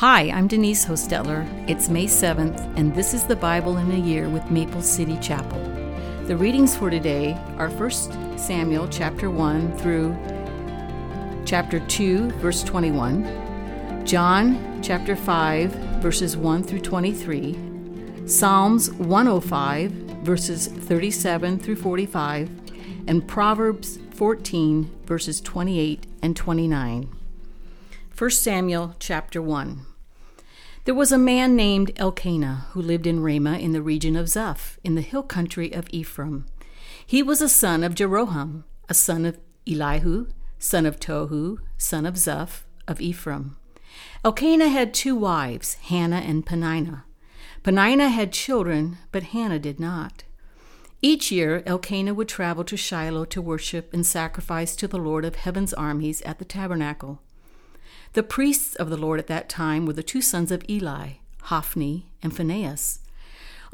Hi, I'm Denise Hochstetler. It's May 7th, and this is the Bible in a Year with Maple City Chapel. The readings for today are 1 Samuel chapter 1 through chapter 2, verse 21, John chapter 5, verses 1 through 23, Psalms 105, verses 37 through 45, and Proverbs 14, verses 28 and 29. 1 Samuel chapter 1. There was a man named Elkanah who lived in Ramah in the region of Zuph, in the hill country of Ephraim. He was a son of Jeroham, a son of Elihu, son of Tohu, son of Zuph, of Ephraim. Elkanah had two wives, Hannah and Peninnah. Peninnah had children, but Hannah did not. Each year, Elkanah would travel to Shiloh to worship and sacrifice to the Lord of heaven's armies at the tabernacle. The priests of the Lord at that time were the two sons of Eli, Hophni and Phinehas.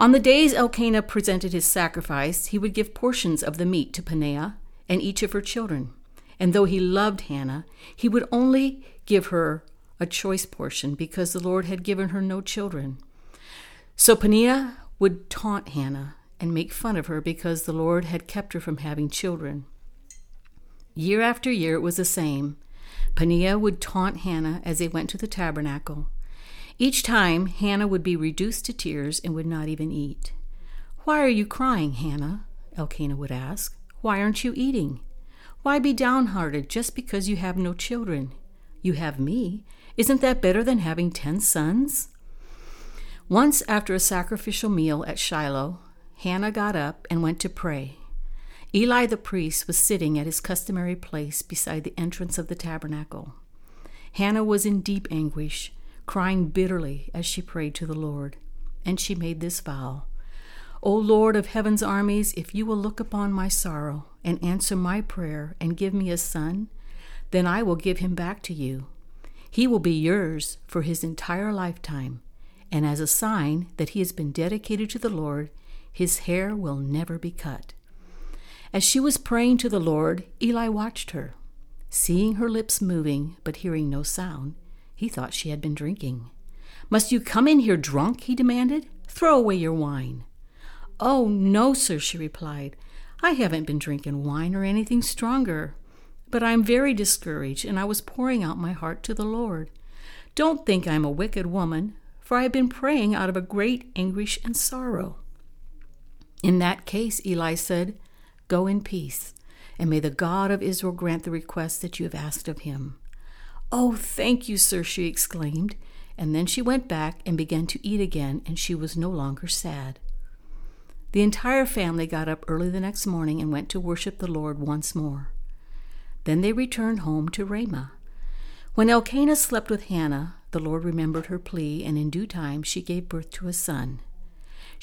On the days Elkanah presented his sacrifice, he would give portions of the meat to Peninnah and each of her children. And though he loved Hannah, he would only give her a choice portion because the Lord had given her no children. So Peninnah would taunt Hannah and make fun of her because the Lord had kept her from having children. Year after year it was the same. Peninnah would taunt Hannah as they went to the tabernacle. Each time, Hannah would be reduced to tears and would not even eat. Why are you crying, Hannah? Elkanah would ask. Why aren't you eating? Why be downhearted just because you have no children? You have me. Isn't that better than having ten sons? Once after a sacrificial meal at Shiloh, Hannah got up and went to pray. Eli the priest was sitting at his customary place beside the entrance of the tabernacle. Hannah was in deep anguish, crying bitterly as she prayed to the Lord, and she made this vow O Lord of heaven's armies, if you will look upon my sorrow and answer my prayer and give me a son, then I will give him back to you. He will be yours for his entire lifetime, and as a sign that he has been dedicated to the Lord, his hair will never be cut. As she was praying to the Lord, Eli watched her. Seeing her lips moving, but hearing no sound, he thought she had been drinking. Must you come in here drunk? he demanded. Throw away your wine. Oh, no, sir, she replied. I haven't been drinking wine or anything stronger. But I am very discouraged, and I was pouring out my heart to the Lord. Don't think I am a wicked woman, for I have been praying out of a great anguish and sorrow. In that case, Eli said, Go in peace, and may the God of Israel grant the request that you have asked of him. Oh, thank you, sir, she exclaimed. And then she went back and began to eat again, and she was no longer sad. The entire family got up early the next morning and went to worship the Lord once more. Then they returned home to Ramah. When Elkanah slept with Hannah, the Lord remembered her plea, and in due time she gave birth to a son.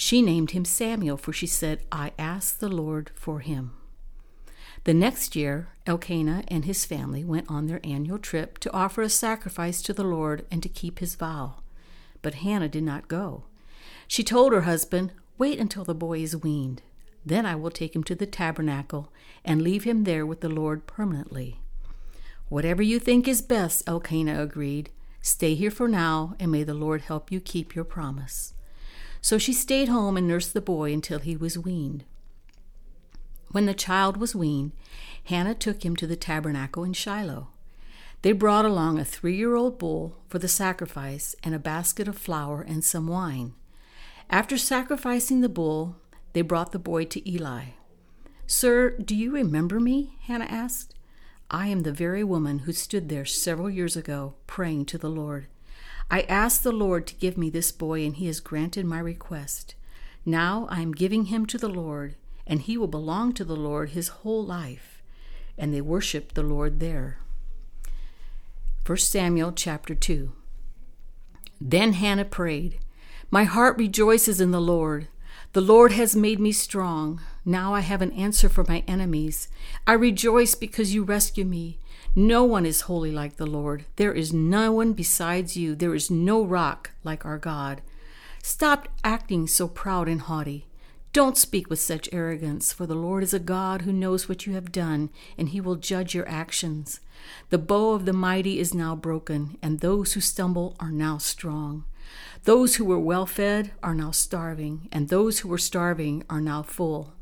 She named him Samuel, for she said, I asked the Lord for him. The next year, Elkanah and his family went on their annual trip to offer a sacrifice to the Lord and to keep his vow. But Hannah did not go. She told her husband, Wait until the boy is weaned. Then I will take him to the tabernacle and leave him there with the Lord permanently. Whatever you think is best, Elkanah agreed. Stay here for now, and may the Lord help you keep your promise. So she stayed home and nursed the boy until he was weaned. When the child was weaned, Hannah took him to the tabernacle in Shiloh. They brought along a three year old bull for the sacrifice and a basket of flour and some wine. After sacrificing the bull, they brought the boy to Eli. Sir, do you remember me? Hannah asked. I am the very woman who stood there several years ago praying to the Lord. I asked the Lord to give me this boy, and he has granted my request. Now I am giving him to the Lord, and he will belong to the Lord his whole life. And they worshiped the Lord there. 1 Samuel chapter 2. Then Hannah prayed, My heart rejoices in the Lord. The Lord has made me strong. Now I have an answer for my enemies. I rejoice because you rescue me. No one is holy like the Lord. There is no one besides you. There is no rock like our God. Stop acting so proud and haughty. Don't speak with such arrogance, for the Lord is a God who knows what you have done, and he will judge your actions. The bow of the mighty is now broken, and those who stumble are now strong. Those who were well fed are now starving, and those who were starving are now full.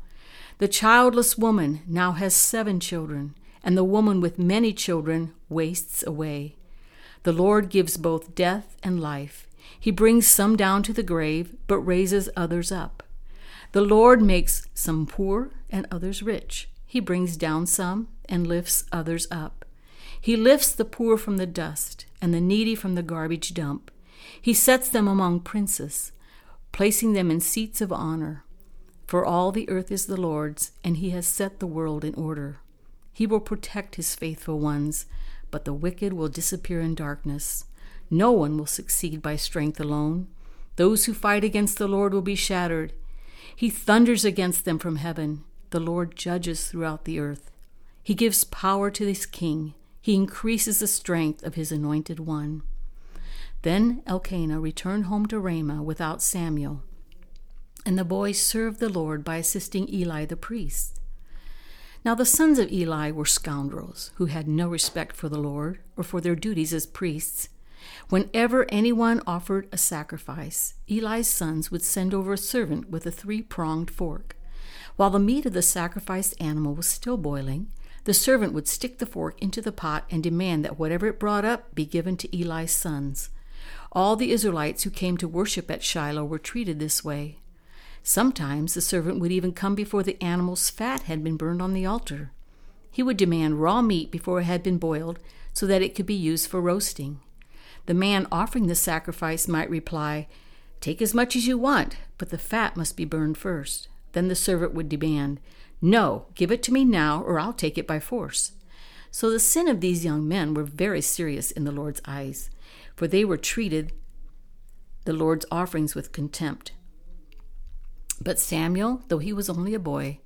The childless woman now has seven children, and the woman with many children wastes away. The Lord gives both death and life. He brings some down to the grave, but raises others up. The Lord makes some poor and others rich. He brings down some and lifts others up. He lifts the poor from the dust and the needy from the garbage dump. He sets them among princes, placing them in seats of honor. For all the earth is the Lord's, and he has set the world in order. He will protect his faithful ones, but the wicked will disappear in darkness. No one will succeed by strength alone. Those who fight against the Lord will be shattered. He thunders against them from heaven. The Lord judges throughout the earth. He gives power to his king. He increases the strength of his anointed one. Then Elkanah returned home to Ramah without Samuel, and the boys served the Lord by assisting Eli the priest. Now the sons of Eli were scoundrels who had no respect for the Lord or for their duties as priests. Whenever anyone offered a sacrifice, Eli's sons would send over a servant with a three pronged fork. While the meat of the sacrificed animal was still boiling, the servant would stick the fork into the pot and demand that whatever it brought up be given to Eli's sons. All the Israelites who came to worship at Shiloh were treated this way. Sometimes the servant would even come before the animal's fat had been burned on the altar. He would demand raw meat before it had been boiled so that it could be used for roasting. The man offering the sacrifice might reply, Take as much as you want, but the fat must be burned first. Then the servant would demand, No, give it to me now, or I'll take it by force. So the sin of these young men were very serious in the Lord's eyes, for they were treated the Lord's offerings with contempt. But Samuel, though he was only a boy,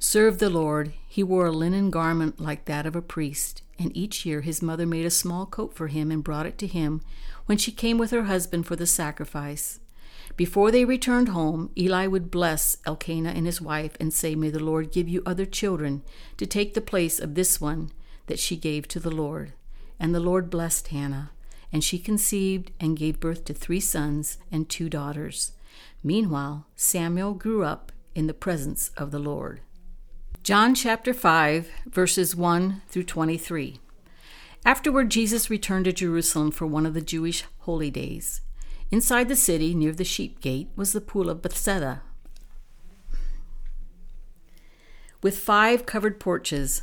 served the Lord. He wore a linen garment like that of a priest and each year his mother made a small coat for him and brought it to him when she came with her husband for the sacrifice. Before they returned home, Eli would bless Elkanah and his wife and say, May the Lord give you other children to take the place of this one that she gave to the Lord. And the Lord blessed Hannah, and she conceived and gave birth to three sons and two daughters. Meanwhile, Samuel grew up in the presence of the Lord. John chapter 5, verses 1 through 23. Afterward, Jesus returned to Jerusalem for one of the Jewish holy days. Inside the city, near the sheep gate, was the pool of Bethesda, with five covered porches.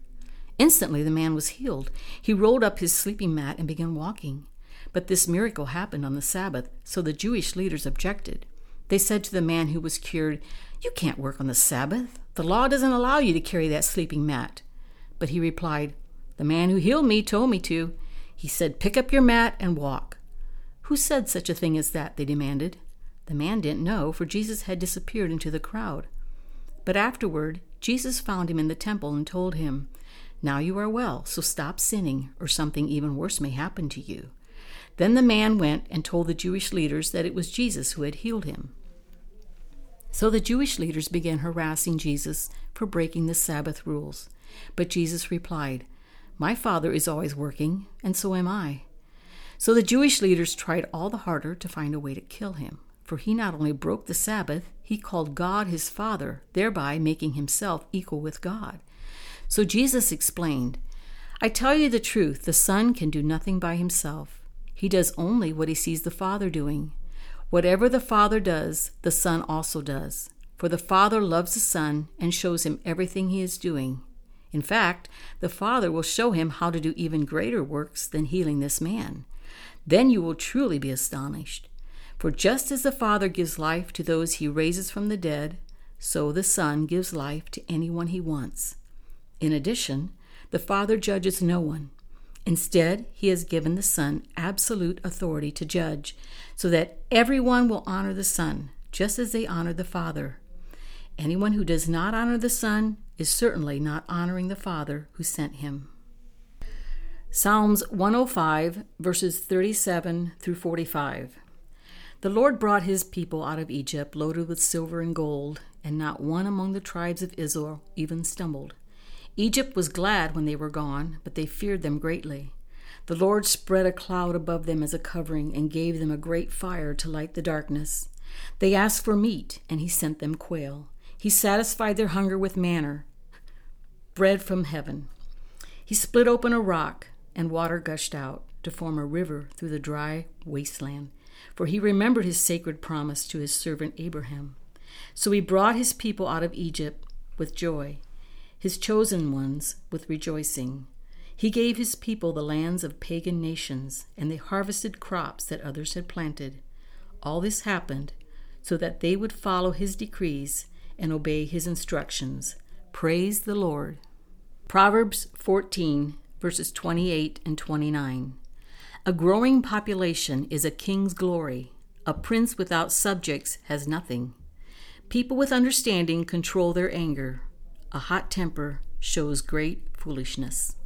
Instantly the man was healed. He rolled up his sleeping mat and began walking. But this miracle happened on the Sabbath, so the Jewish leaders objected. They said to the man who was cured, You can't work on the Sabbath. The law doesn't allow you to carry that sleeping mat. But he replied, The man who healed me told me to. He said, Pick up your mat and walk. Who said such a thing as that? they demanded. The man didn't know, for Jesus had disappeared into the crowd. But afterward, Jesus found him in the temple and told him, Now you are well, so stop sinning, or something even worse may happen to you. Then the man went and told the Jewish leaders that it was Jesus who had healed him. So the Jewish leaders began harassing Jesus for breaking the Sabbath rules. But Jesus replied, My Father is always working, and so am I. So the Jewish leaders tried all the harder to find a way to kill him, for he not only broke the Sabbath, he called God his Father, thereby making himself equal with God. So Jesus explained, I tell you the truth, the Son can do nothing by himself. He does only what he sees the Father doing. Whatever the Father does, the Son also does. For the Father loves the Son and shows him everything he is doing. In fact, the Father will show him how to do even greater works than healing this man. Then you will truly be astonished. For just as the Father gives life to those he raises from the dead, so the Son gives life to anyone he wants. In addition, the Father judges no one. Instead, he has given the Son absolute authority to judge, so that everyone will honor the Son, just as they honor the Father. Anyone who does not honor the Son is certainly not honoring the Father who sent him. Psalms 105, verses 37 through 45. The Lord brought his people out of Egypt loaded with silver and gold, and not one among the tribes of Israel even stumbled. Egypt was glad when they were gone, but they feared them greatly. The Lord spread a cloud above them as a covering and gave them a great fire to light the darkness. They asked for meat, and he sent them quail. He satisfied their hunger with manna, bread from heaven. He split open a rock, and water gushed out to form a river through the dry wasteland. For he remembered his sacred promise to his servant Abraham. So he brought his people out of Egypt with joy his chosen ones with rejoicing. He gave his people the lands of pagan nations, and they harvested crops that others had planted. All this happened so that they would follow his decrees and obey his instructions. Praise the Lord. Proverbs 14, verses 28 and 29. A growing population is a king's glory. A prince without subjects has nothing. People with understanding control their anger. A hot temper shows great foolishness.